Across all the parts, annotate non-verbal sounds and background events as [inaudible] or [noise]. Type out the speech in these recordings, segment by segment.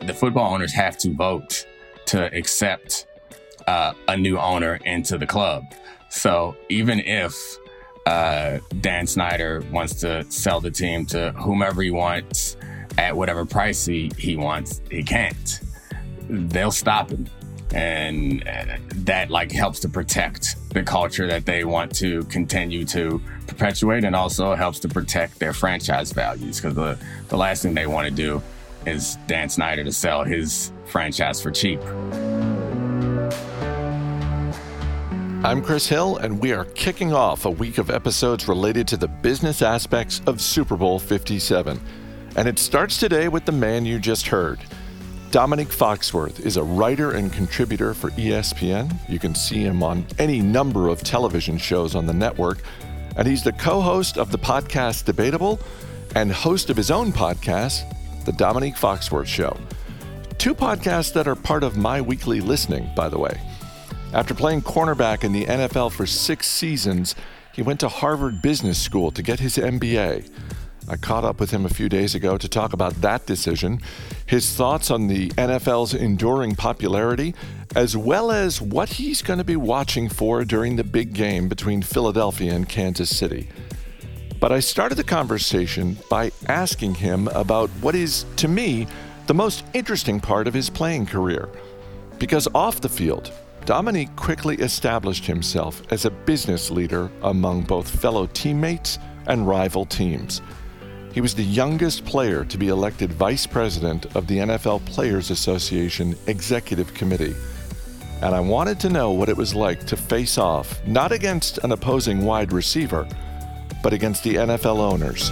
the football owners have to vote to accept uh, a new owner into the club. So even if uh, Dan Snyder wants to sell the team to whomever he wants at whatever price he, he wants, he can't. They'll stop him. And uh, that like helps to protect the culture that they want to continue to perpetuate and also helps to protect their franchise values because the, the last thing they want to do is Dan Snyder to sell his franchise for cheap. I'm Chris Hill, and we are kicking off a week of episodes related to the business aspects of Super Bowl 57. And it starts today with the man you just heard. Domonique Foxworth is a writer and contributor for ESPN. You can see him on any number of television shows on the network. And he's the co host of the podcast Debatable and host of his own podcast, The Domonique Foxworth Show. Two podcasts that are part of my weekly listening, by the way. After playing cornerback in the NFL for six seasons, he went to Harvard Business School to get his MBA. I caught up with him a few days ago to talk about that decision, his thoughts on the NFL's enduring popularity, as well as what he's going to be watching for during the big game between Philadelphia and Kansas City. But I started the conversation by asking him about what is, to me, the most interesting part of his playing career. Because off the field, Domonique quickly established himself as a business leader among both fellow teammates and rival teams. He was the youngest player to be elected vice president of the NFL Players Association Executive Committee. And I wanted to know what it was like to face off not against an opposing wide receiver, but against the NFL owners.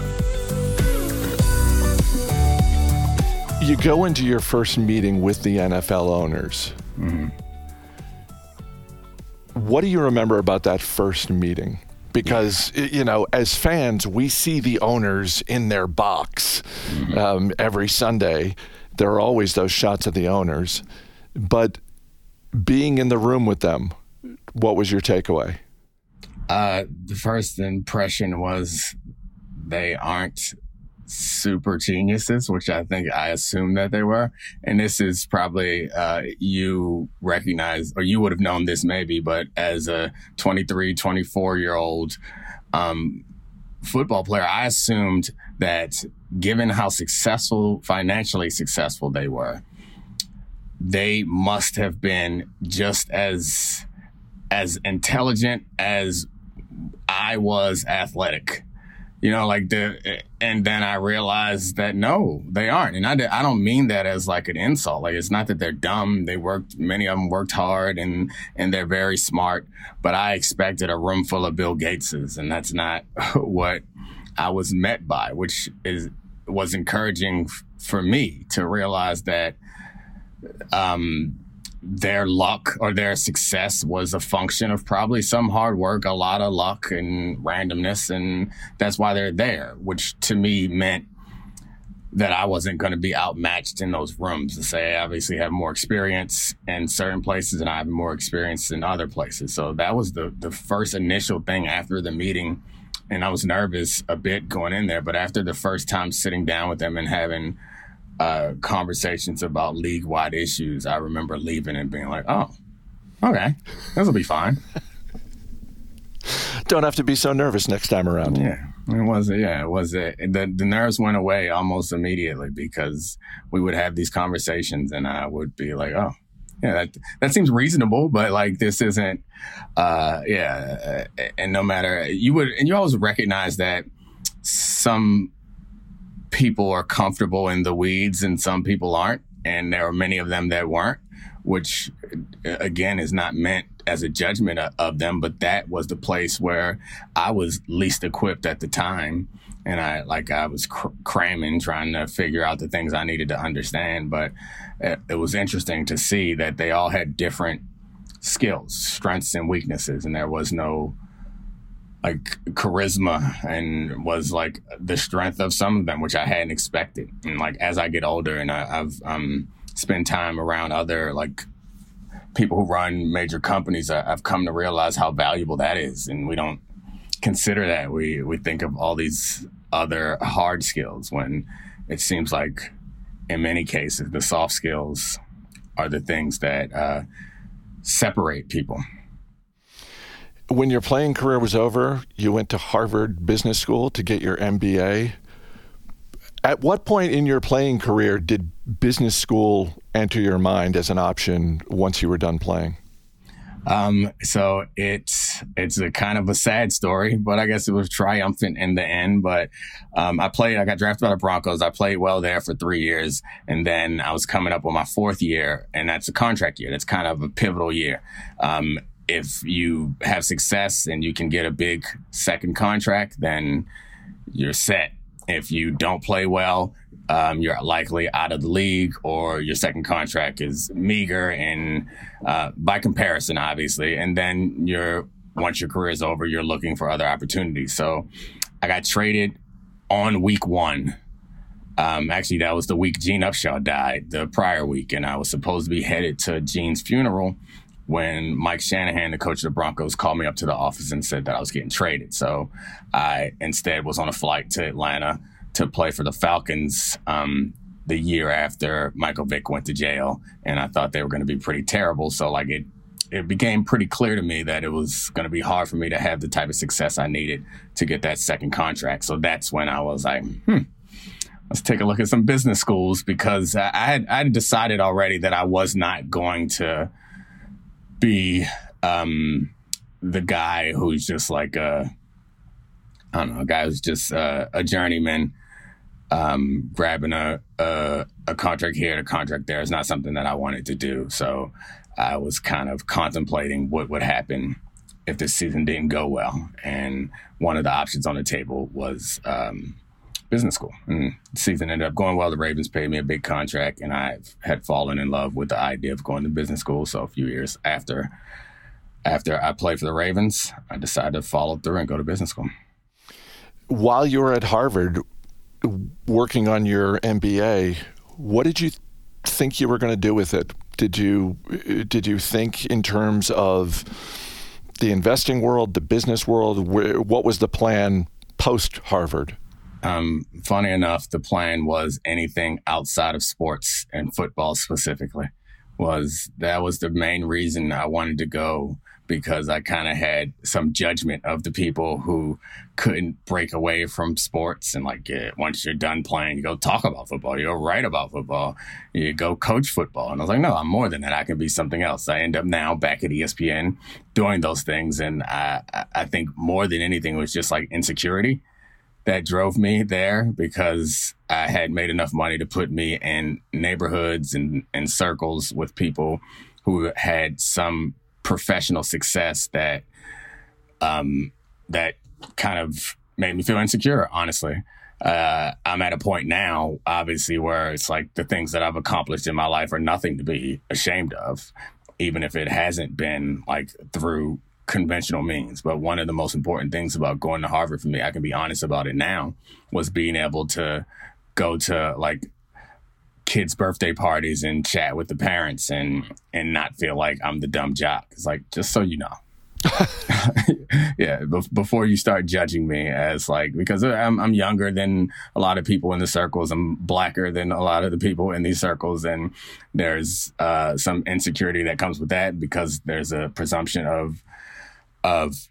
You go into your first meeting with the NFL owners. Mm-hmm what do you remember about that first meeting? Because you know, as fans, we see the owners in their box mm-hmm. um, every Sunday. There are always those shots of the owners, but being in the room with them, what was your takeaway? Uh, the first impression was they aren't super geniuses, which I think I assumed that they were. And this is probably, uh, you recognize, or you would have known this maybe, but as a 23, 24 year old, um, football player, I assumed that given how successful, financially successful they were, they must have been just as, as intelligent as I was athletic you know, like the, and then I realized that no, they aren't. And I, I don't mean that as like an insult. Like it's not that they're dumb. They worked, many of them worked hard and, and they're very smart, but I expected a room full of Bill Gateses and that's not [laughs] what I was met by, which is, was encouraging f- for me to realize that, um, their luck or their success was a function of probably some hard work, a lot of luck and randomness. And that's why they're there, which to me meant that I wasn't going to be outmatched in those rooms to say I obviously have more experience in certain places and I have more experience in other places. So that was the, the first initial thing after the meeting. And I was nervous a bit going in there, but after the first time sitting down with them and having uh, conversations about league wide issues, I remember leaving and being like, oh, okay, this will be fine. [laughs] Don't have to be so nervous next time around. Yeah, it was. Yeah, it was. It. The the nerves went away almost immediately because we would have these conversations, and I would be like, "Oh, yeah, that that seems reasonable, but like this isn't." Uh, yeah, and no matter you would, and you always recognize that some people are comfortable in the weeds and some people aren't. And there are many of them that weren't, which uh, again is not meant as a judgment of them, but that was the place where I was least equipped at the time. And I, like, I was cr- cramming, trying to figure out the things I needed to understand. But it, it was interesting to see that they all had different skills, strengths, and weaknesses. And there was no, like charisma and was like the strength of some of them, which I hadn't expected. And like as I get older and I, have um, spent time around other like people who run major companies, I, I've come to realize how valuable that is. And we don't consider that. We we think of all these other hard skills when it seems like in many cases, the soft skills are the things that uh, separate people. When your playing career was over, you went to Harvard Business School to get your MBA. At what point in your playing career did business school enter your mind as an option once you were done playing? Um, so it's it's a kind of a sad story, but I guess it was triumphant in the end. But um, I played. I got drafted by the Broncos. I played well there for three years, and then I was coming up on my fourth year, and that's a contract year. That's kind of a pivotal year. Um, if you have success and you can get a big second contract, then you're set. If you don't play well, um, you're likely out of the league or your second contract is meager and uh, by comparison, obviously. And then you're once your career is over, you're looking for other opportunities. So I got traded on week one. Um, actually, that was the week Gene Upshaw died, the prior week, and I was supposed to be headed to Gene's funeral when Mike Shanahan, the coach of the Broncos, called me up to the office and said that I was getting traded. So I instead was on a flight to Atlanta to play for the Falcons um, the year after Michael Vick went to jail, and I thought they were going to be pretty terrible. So like it, it became pretty clear to me that it was going to be hard for me to have the type of success I needed to get that second contract. So that's when I was like, hmm, let's take a look at some business schools because I had I had decided already that I was not going to be um, the guy who's just like a I don't know, a guy who's just uh, a journeyman um, grabbing a, a, a contract here and a contract there is not something that I wanted to do. So I was kind of contemplating what would happen if this season didn't go well. And one of the options on the table was um, business school. And the season ended up going well. The Ravens paid me a big contract, and I had fallen in love with the idea of going to business school. So a few years after after I played for the Ravens, I decided to follow through and go to business school. While you were at Harvard, working on your MBA, what did you think you were going to do with it? Did you did you think in terms of the investing world, the business world? What was the plan post Harvard? Um, funny enough, the plan was anything outside of sports and football specifically. Was that was the main reason I wanted to go because I kind of had some judgment of the people who couldn't break away from sports. And like, yeah, once you're done playing, you go talk about football, you go write about football, you go coach football. And I was like, no, I'm more than that. I can be something else. I end up now back at ESPN doing those things. And I, I think more than anything, was just like insecurity that drove me there because I had made enough money to put me in neighborhoods and, and circles with people who had some professional success that um, that kind of made me feel insecure. Honestly, uh, I'm at a point now, obviously, where it's like the things that I've accomplished in my life are nothing to be ashamed of, even if it hasn't been like through conventional means. But one of the most important things about going to Harvard for me, I can be honest about it now, was being able to go to like kids' birthday parties and chat with the parents and and not feel like I'm the dumb jock. It's like just so you know. [laughs] yeah, be- before you start judging me as like because I'm I'm younger than a lot of people in the circles. I'm blacker than a lot of the people in these circles, and there's uh, some insecurity that comes with that because there's a presumption of of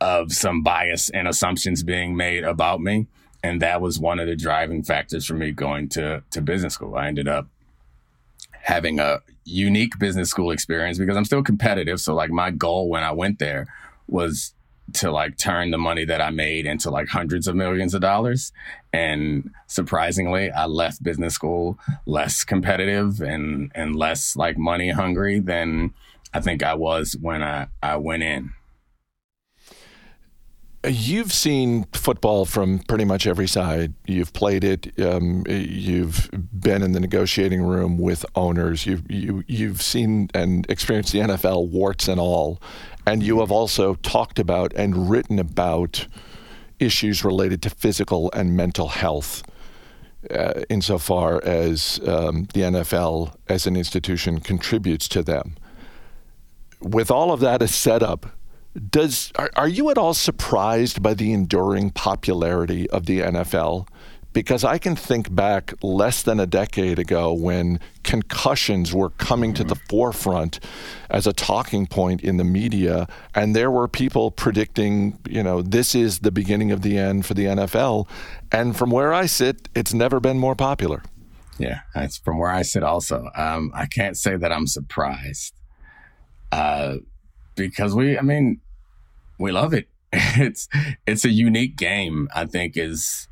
of some bias and assumptions being made about me and that was one of the driving factors for me going to to business school. I ended up having a unique business school experience because I'm still competitive. So like my goal when I went there was to like turn the money that I made into like hundreds of millions of dollars. And surprisingly, I left business school less competitive and and less like money hungry than I think I was when I, I went in. You've seen football from pretty much every side. You've played it. Um, you've been in the negotiating room with owners. You've you, you've seen and experienced the NFL warts and all, and you have also talked about and written about issues related to physical and mental health. Uh, insofar as um, the NFL as an institution contributes to them. With all of that as set up, does are, are you at all surprised by the enduring popularity of the NFL? because I can think back less than a decade ago when concussions were coming to the forefront as a talking point in the media, and there were people predicting, you know, this is the beginning of the end for the NFL. And from where I sit, it's never been more popular. Yeah, that's from where I sit also. Um, I can't say that I'm surprised uh, because we, I mean, we love it. [laughs] It's it's a unique game. I think is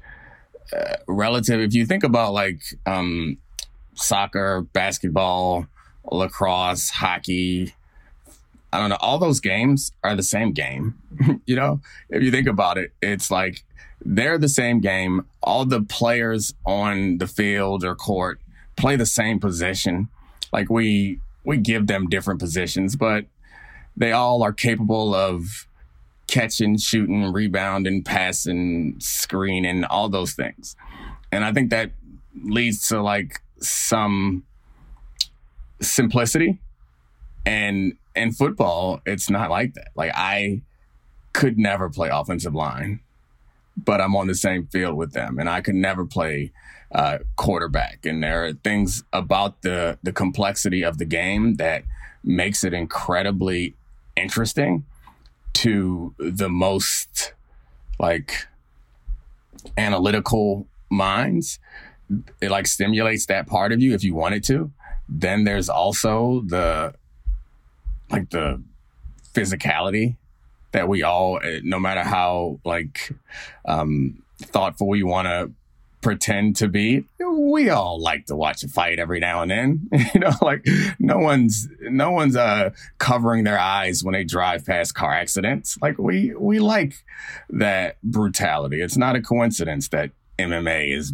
uh, relative. If you think about like um, soccer, basketball, lacrosse, hockey, I don't know, all those games are the same game. [laughs] you know, if you think about it, it's like they're the same game. All the players on the field or court play the same position. Like we we give them different positions, but they all are capable of catching, shooting, rebounding, passing, screening, all those things. And I think that leads to like some simplicity. And in football, it's not like that. Like I could never play offensive line, but I'm on the same field with them, and I could never play uh, quarterback. And there are things about the the complexity of the game that makes it incredibly interesting to the most like analytical minds. It like stimulates that part of you if you want it to. Then there's also the like the physicality that we all, eh, no matter how like um, thoughtful we want to pretend to be. We all like to watch a fight every now and then. [laughs] you know, like no one's no one's uh covering their eyes when they drive past car accidents. Like we we like that brutality. It's not a coincidence that MMA is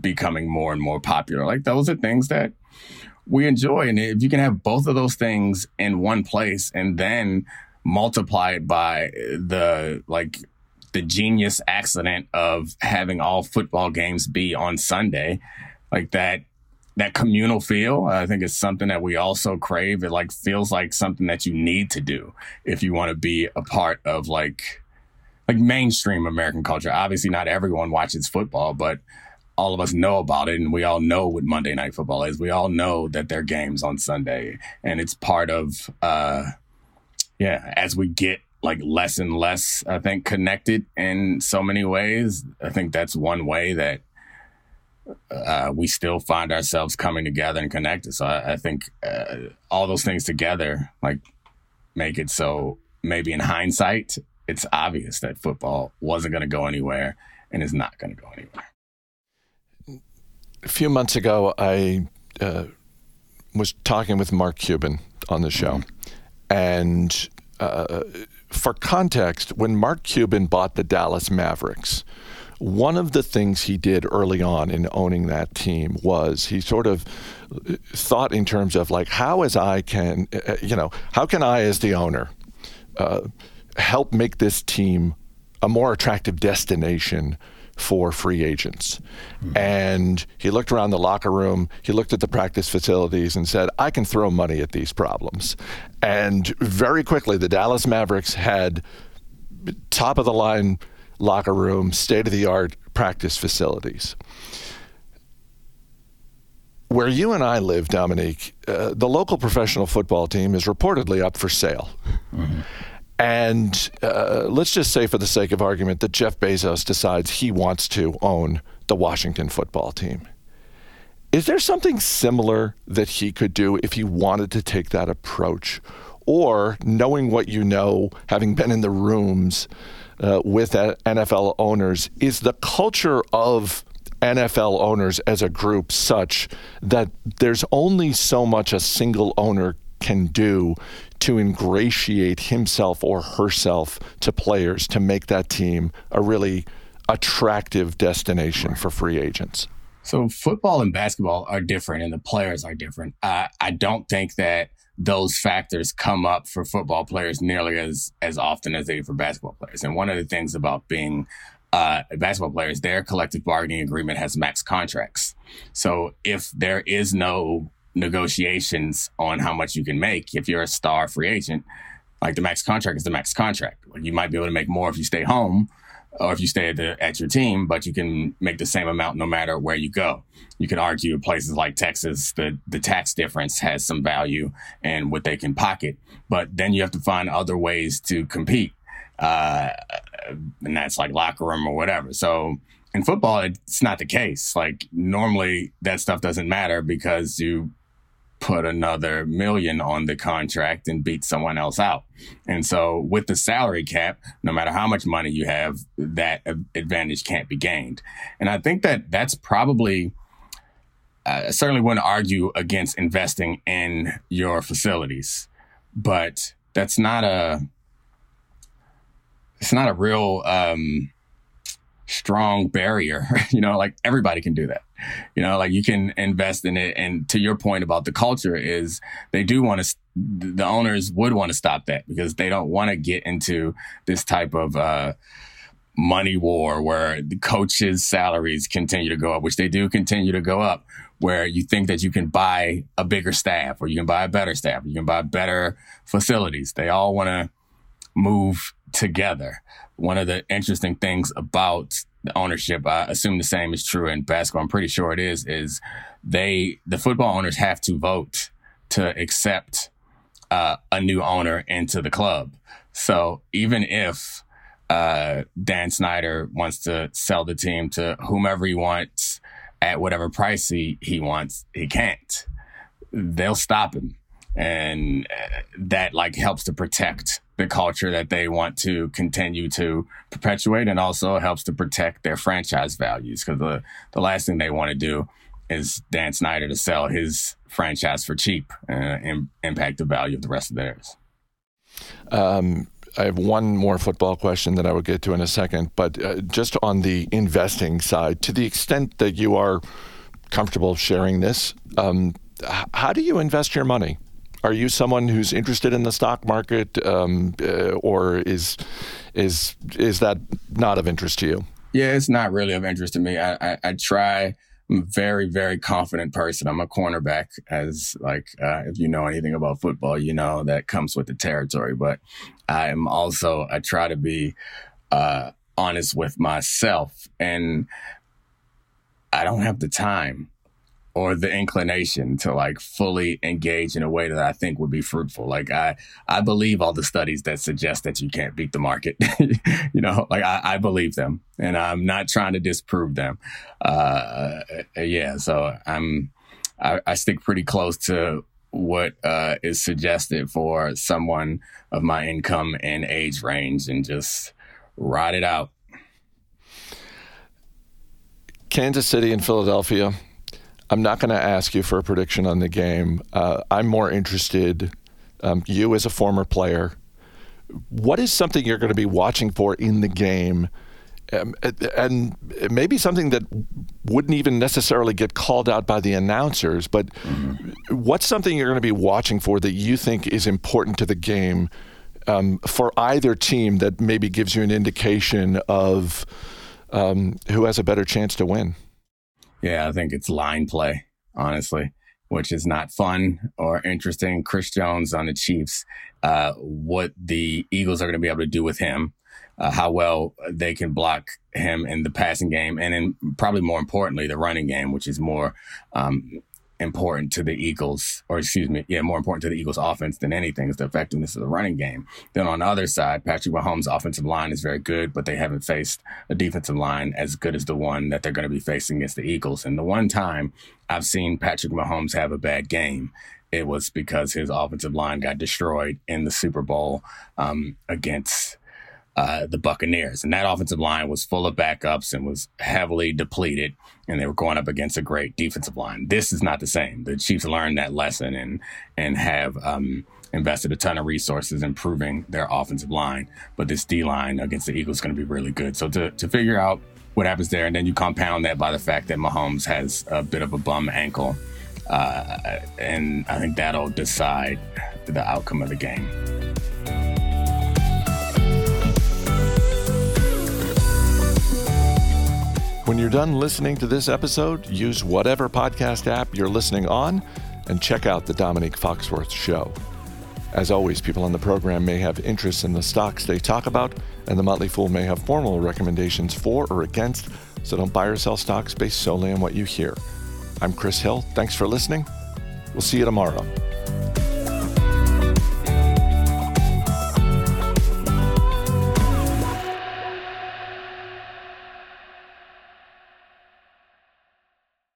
becoming more and more popular. Like those are things that we enjoy and if you can have both of those things in one place and then multiply it by the like the genius accident of having all football games be on Sunday, like that that communal feel i think is something that we also crave. It like feels like something that you need to do if you want to be a part of like like mainstream american culture. Obviously not everyone watches football but all of us know about it and we all know what monday night football is. We all know that there are games on sunday and it's part of uh yeah as we get like less and less, I think, connected in so many ways. I think that's one way that uh, we still find ourselves coming together and connected. So I, I think uh, all those things together, like, make it so maybe in hindsight, it's obvious that football wasn't going to go anywhere and is not going to go anywhere. A few months ago, I uh, was talking with Mark Cuban on the show, mm-hmm. and uh, for context, when Mark Cuban bought the Dallas Mavericks, one of the things he did early on in owning that team was he sort of thought in terms of like how as I can uh, you know how can I as the owner uh, help make this team a more attractive destination for free agents. And he looked around the locker room, he looked at the practice facilities and said, I can throw money at these problems. And very quickly, the Dallas Mavericks had top of the line locker room, state of the art practice facilities. Where you and I live, Domonique, uh, the local professional football team is reportedly up for sale. Mm-hmm. And uh, let's just say, for the sake of argument, that Jeff Bezos decides he wants to own the Washington football team. Is there something similar that he could do if he wanted to take that approach? Or, knowing what you know, having been in the rooms uh, with NFL owners, is the culture of NFL owners as a group such that there's only so much a single owner can do to ingratiate himself or herself to players to make that team a really attractive destination for free agents? So, football and basketball are different, and the players are different. I don't think that those factors come up for football players nearly as as often as they do for basketball players. And one of the things about being uh, basketball players, their collective bargaining agreement has max contracts. So if there is no negotiations on how much you can make if you're a star free agent. Like the max contract is the max contract. Like you might be able to make more if you stay home, or if you stay at, the, at your team, but you can make the same amount no matter where you go. You can argue places like Texas, the, the tax difference has some value and what they can pocket, but then you have to find other ways to compete. Uh, and that's like locker room or whatever. So in football, it's not the case. Like normally that stuff doesn't matter because you put another million on the contract and beat someone else out. And so with the salary cap, no matter how much money you have, that advantage can't be gained. And I think that that's probably, I certainly wouldn't argue against investing in your facilities, but that's not a, it's not a real, um, strong barrier. [laughs] you know, like everybody can do that. You know, like you can invest in it. And to your point about the culture is they do want to, the owners would want to stop that because they don't want to get into this type of, uh, money war where the coaches salaries continue to go up, which they do continue to go up, where you think that you can buy a bigger staff or you can buy a better staff, or you can buy better facilities. They all want to move together. One of the interesting things about the ownership, I assume the same is true in basketball. I'm pretty sure it is, is they, the football owners have to vote to accept uh, a new owner into the club. So even if uh, Dan Snyder wants to sell the team to whomever he wants at whatever price he, he wants, he can't. They'll stop him. And uh, that like helps to protect the culture that they want to continue to perpetuate and also helps to protect their franchise values because the, the last thing they want to do is Dan Snyder to sell his franchise for cheap and impact the value of the rest of theirs. Um, I have one more football question that I will get to in a second, but uh, just on the investing side, to the extent that you are comfortable sharing this, um, how do you invest your money? Are you someone who's interested in the stock market, um, uh, or is is is that not of interest to you? Yeah, it's not really of interest to me. I, I, I try. I'm a very, very confident person. I'm a cornerback, as like uh, if you know anything about football, you know that comes with the territory. But I am also I try to be uh, honest with myself, and I don't have the time or the inclination to like fully engage in a way that I think would be fruitful. Like I, I believe all the studies that suggest that you can't beat the market. [laughs] you know, like I, I, believe them, and I'm not trying to disprove them. Uh, yeah, so I'm, I, I, stick pretty close to what uh, is suggested for someone of my income and age range, and just ride it out. Kansas City and Philadelphia I'm not going to ask you for a prediction on the game. Uh, I'm more interested, um, you as a former player, what is something you're going to be watching for in the game? Um, and maybe something that wouldn't even necessarily get called out by the announcers, but mm-hmm. what's something you're going to be watching for that you think is important to the game um, for either team that maybe gives you an indication of um, who has a better chance to win? Yeah, I think it's line play, honestly, which is not fun or interesting. Chris Jones on the Chiefs, uh, what the Eagles are going to be able to do with him, uh, how well they can block him in the passing game, and then probably more importantly, the running game, which is more um, important to the Eagles, or excuse me, yeah, more important to the Eagles offense than anything is the effectiveness of the running game. Then on the other side, Patrick Mahomes' offensive line is very good, but they haven't faced a defensive line as good as the one that they're going to be facing against the Eagles. And the one time I've seen Patrick Mahomes have a bad game, it was because his offensive line got destroyed in the Super Bowl um, against uh, the Buccaneers. And that offensive line was full of backups and was heavily depleted, and they were going up against a great defensive line. This is not the same. The Chiefs learned that lesson and and have um, invested a ton of resources improving their offensive line. But this D line against the Eagles is going to be really good. So to to figure out what happens there, and then you compound that by the fact that Mahomes has a bit of a bum ankle. Uh, and I think that'll decide the outcome of the game. You're done listening to this episode, use whatever podcast app you're listening on and check out The Domonique Foxworth Show. As always, people on the program may have interests in the stocks they talk about, and the Motley Fool may have formal recommendations for or against, so don't buy or sell stocks based solely on what you hear. I'm Chris Hill. Thanks for listening. We'll see you tomorrow.